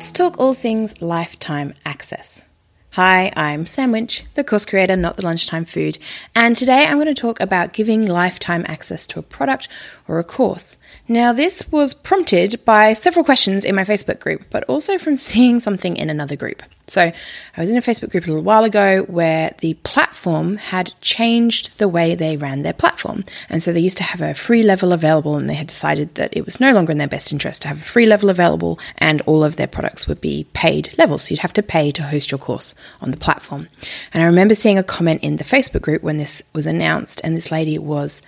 Let's talk all things lifetime access. Hi, I'm Sam Winch, the course creator, not the lunchtime food, and today I'm going to talk about giving lifetime access to a product or a course. Now, this was prompted by several questions in my Facebook group, but also from seeing something in another group. So, I was in a Facebook group a little while ago where the platform had changed the way they ran their platform. And so they used to have a free level available, and they had decided that it was no longer in their best interest to have a free level available, and all of their products would be paid levels. So, you'd have to pay to host your course on the platform. And I remember seeing a comment in the Facebook group when this was announced, and this lady was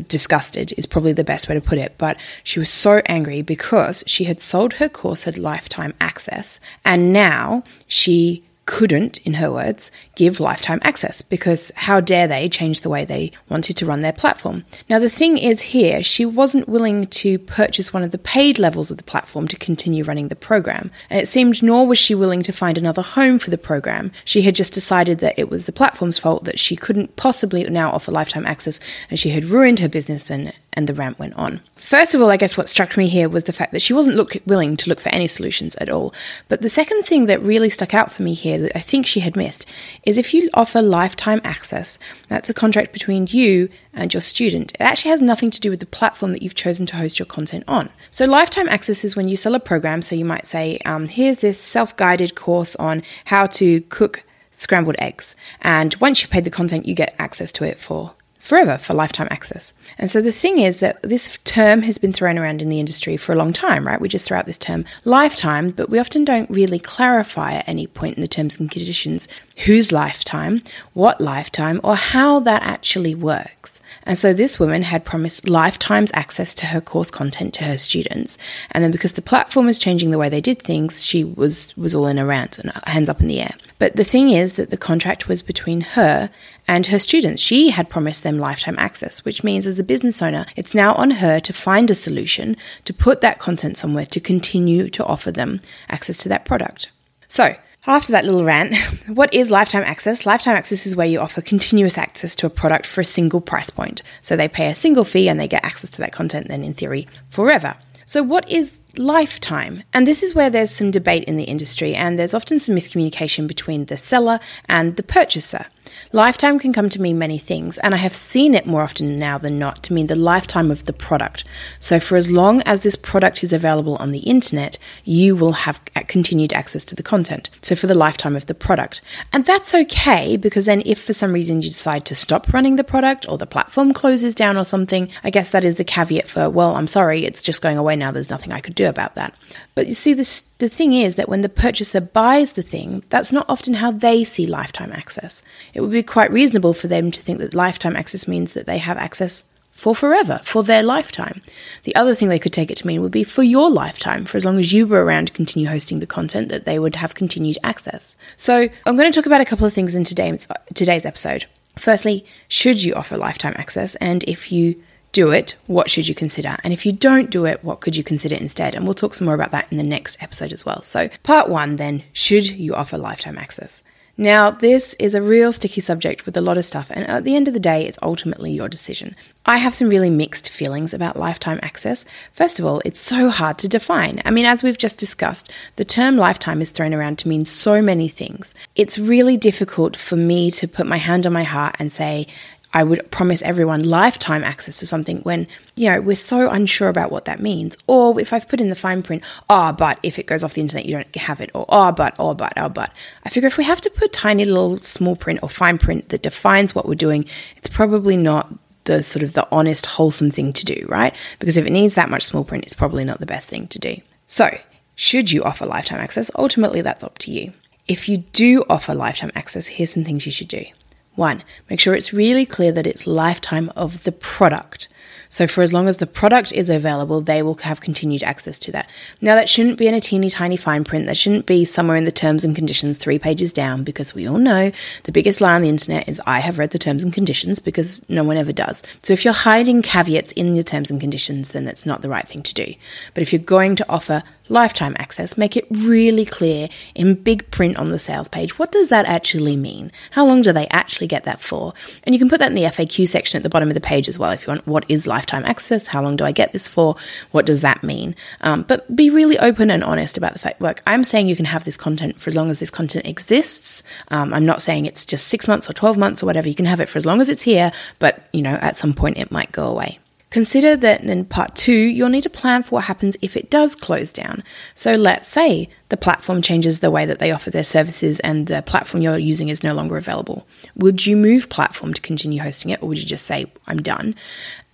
disgusted is probably the best way to put it, but she was so angry because she had sold her course at lifetime access and now she couldn't, in her words, give lifetime access because how dare they change the way they wanted to run their platform. Now, the thing is here, she wasn't willing to purchase one of the paid levels of the platform to continue running the program. And it seemed nor was she willing to find another home for the program. She had just decided that it was the platform's fault that she couldn't possibly now offer lifetime access and she had ruined her business and, and the rant went on. First of all, I guess what struck me here was the fact that she wasn't look, willing to look for any solutions at all. But the second thing that really stuck out for me here that I think she had missed is if you offer lifetime access, that's a contract between you and your student. It actually has nothing to do with the platform that you've chosen to host your content on. So, lifetime access is when you sell a program. So, you might say, um, here's this self guided course on how to cook scrambled eggs. And once you've paid the content, you get access to it for forever for lifetime access. And so the thing is that this term has been thrown around in the industry for a long time, right? We just throw out this term lifetime, but we often don't really clarify at any point in the terms and conditions whose lifetime, what lifetime, or how that actually works. And so this woman had promised lifetime's access to her course content to her students. And then because the platform was changing the way they did things, she was was all in a rant and uh, hands up in the air. But the thing is that the contract was between her and her students. She had promised them lifetime access, which means as a business owner, it's now on her to find a solution to put that content somewhere to continue to offer them access to that product. So, after that little rant, what is lifetime access? Lifetime access is where you offer continuous access to a product for a single price point. So they pay a single fee and they get access to that content then in theory forever. So, what is lifetime? And this is where there's some debate in the industry, and there's often some miscommunication between the seller and the purchaser. Lifetime can come to mean many things, and I have seen it more often now than not to mean the lifetime of the product. So, for as long as this product is available on the internet, you will have continued access to the content. So, for the lifetime of the product. And that's okay because then, if for some reason you decide to stop running the product or the platform closes down or something, I guess that is the caveat for, well, I'm sorry, it's just going away now, there's nothing I could do about that. But you see, this, the thing is that when the purchaser buys the thing, that's not often how they see lifetime access. It would be quite reasonable for them to think that lifetime access means that they have access for forever, for their lifetime. The other thing they could take it to mean would be for your lifetime, for as long as you were around to continue hosting the content, that they would have continued access. So I'm going to talk about a couple of things in today's, today's episode. Firstly, should you offer lifetime access? And if you do it, what should you consider? And if you don't do it, what could you consider instead? And we'll talk some more about that in the next episode as well. So, part one then, should you offer lifetime access? Now, this is a real sticky subject with a lot of stuff, and at the end of the day, it's ultimately your decision. I have some really mixed feelings about lifetime access. First of all, it's so hard to define. I mean, as we've just discussed, the term lifetime is thrown around to mean so many things. It's really difficult for me to put my hand on my heart and say, I would promise everyone lifetime access to something when, you know, we're so unsure about what that means. Or if I've put in the fine print, ah, oh, but if it goes off the internet, you don't have it. Or, ah, oh, but, oh, but, oh, but. I figure if we have to put tiny little small print or fine print that defines what we're doing, it's probably not the sort of the honest, wholesome thing to do, right? Because if it needs that much small print, it's probably not the best thing to do. So, should you offer lifetime access? Ultimately, that's up to you. If you do offer lifetime access, here's some things you should do. One, make sure it's really clear that it's lifetime of the product. So, for as long as the product is available, they will have continued access to that. Now, that shouldn't be in a teeny tiny fine print. That shouldn't be somewhere in the terms and conditions, three pages down, because we all know the biggest lie on the internet is I have read the terms and conditions because no one ever does. So, if you're hiding caveats in your terms and conditions, then that's not the right thing to do. But if you're going to offer lifetime access, make it really clear in big print on the sales page. What does that actually mean? How long do they actually get that for? And you can put that in the FAQ section at the bottom of the page as well if you want. What is lifetime access? How long do I get this for? What does that mean? Um, but be really open and honest about the fact. Look, I'm saying you can have this content for as long as this content exists. Um, I'm not saying it's just six months or 12 months or whatever. You can have it for as long as it's here, but you know, at some point it might go away. Consider that in part two, you'll need to plan for what happens if it does close down. So let's say the platform changes the way that they offer their services and the platform you're using is no longer available. Would you move platform to continue hosting it or would you just say, I'm done?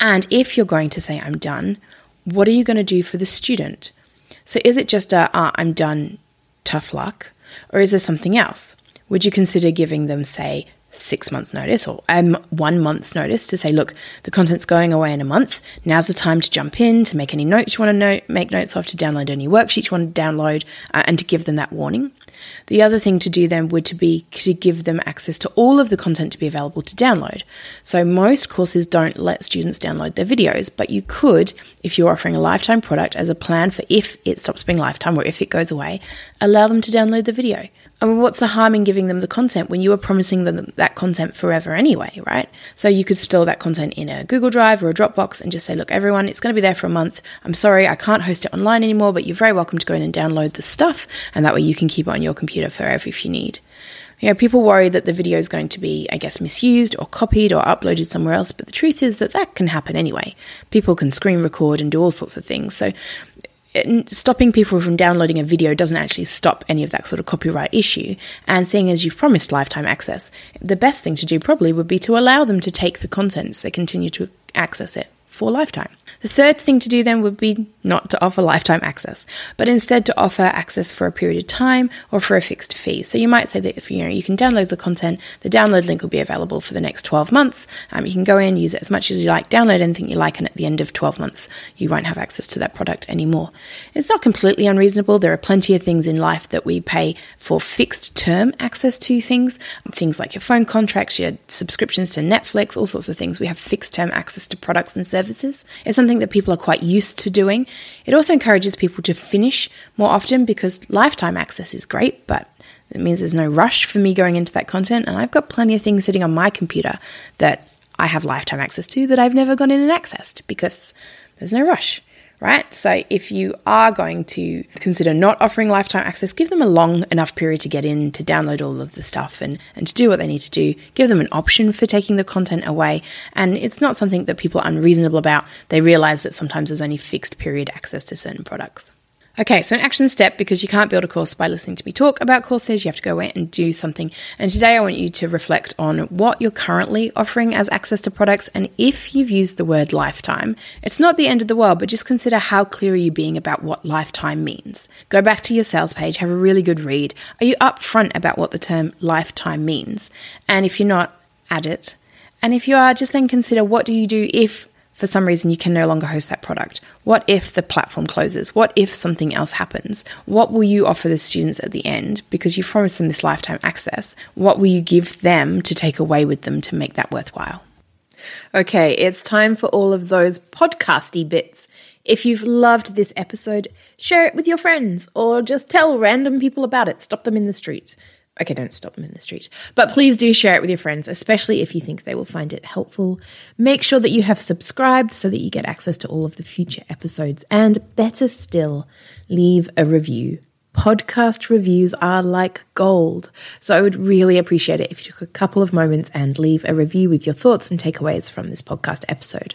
And if you're going to say, I'm done, what are you going to do for the student? So is it just a, ah, I'm done, tough luck? Or is there something else? Would you consider giving them, say, six months' notice or um, one month's notice to say, look, the content's going away in a month. Now's the time to jump in, to make any notes you want to note, make notes of, to download any worksheets you want to download, uh, and to give them that warning. The other thing to do then would to be to give them access to all of the content to be available to download. So most courses don't let students download their videos, but you could, if you're offering a lifetime product as a plan for if it stops being lifetime or if it goes away, allow them to download the video. I mean, what's the harm in giving them the content when you are promising them that content forever anyway, right? So you could store that content in a Google Drive or a Dropbox and just say, look, everyone, it's going to be there for a month. I'm sorry, I can't host it online anymore, but you're very welcome to go in and download the stuff. And that way you can keep it on your computer forever if you need. You know, people worry that the video is going to be, I guess, misused or copied or uploaded somewhere else, but the truth is that that can happen anyway. People can screen record and do all sorts of things. So stopping people from downloading a video doesn't actually stop any of that sort of copyright issue. And seeing as you've promised lifetime access, the best thing to do probably would be to allow them to take the content so they continue to access it for lifetime. The third thing to do then would be not to offer lifetime access, but instead to offer access for a period of time or for a fixed fee. So you might say that if you know you can download the content, the download link will be available for the next 12 months. Um, you can go in, use it as much as you like, download anything you like, and at the end of 12 months, you won't have access to that product anymore. It's not completely unreasonable. There are plenty of things in life that we pay for fixed term access to things, things like your phone contracts, your subscriptions to Netflix, all sorts of things. We have fixed term access to products and services. It's something that people are quite used to doing. It also encourages people to finish more often because lifetime access is great, but it means there's no rush for me going into that content. And I've got plenty of things sitting on my computer that I have lifetime access to that I've never gone in and accessed because there's no rush right? So if you are going to consider not offering lifetime access, give them a long enough period to get in, to download all of the stuff and, and to do what they need to do. Give them an option for taking the content away. And it's not something that people are unreasonable about. They realize that sometimes there's only fixed period access to certain products. Okay, so an action step because you can't build a course by listening to me talk about courses, you have to go away and do something. And today I want you to reflect on what you're currently offering as access to products. And if you've used the word lifetime, it's not the end of the world, but just consider how clear are you being about what lifetime means. Go back to your sales page, have a really good read. Are you upfront about what the term lifetime means? And if you're not, add it. And if you are, just then consider what do you do if for some reason you can no longer host that product? What if the platform closes? What if something else happens? What will you offer the students at the end? Because you've promised them this lifetime access. What will you give them to take away with them to make that worthwhile? Okay, it's time for all of those podcasty bits. If you've loved this episode, share it with your friends or just tell random people about it. Stop them in the street. Okay, don't stop them in the street. But please do share it with your friends, especially if you think they will find it helpful. Make sure that you have subscribed so that you get access to all of the future episodes. And better still, leave a review. Podcast reviews are like gold. So I would really appreciate it if you took a couple of moments and leave a review with your thoughts and takeaways from this podcast episode.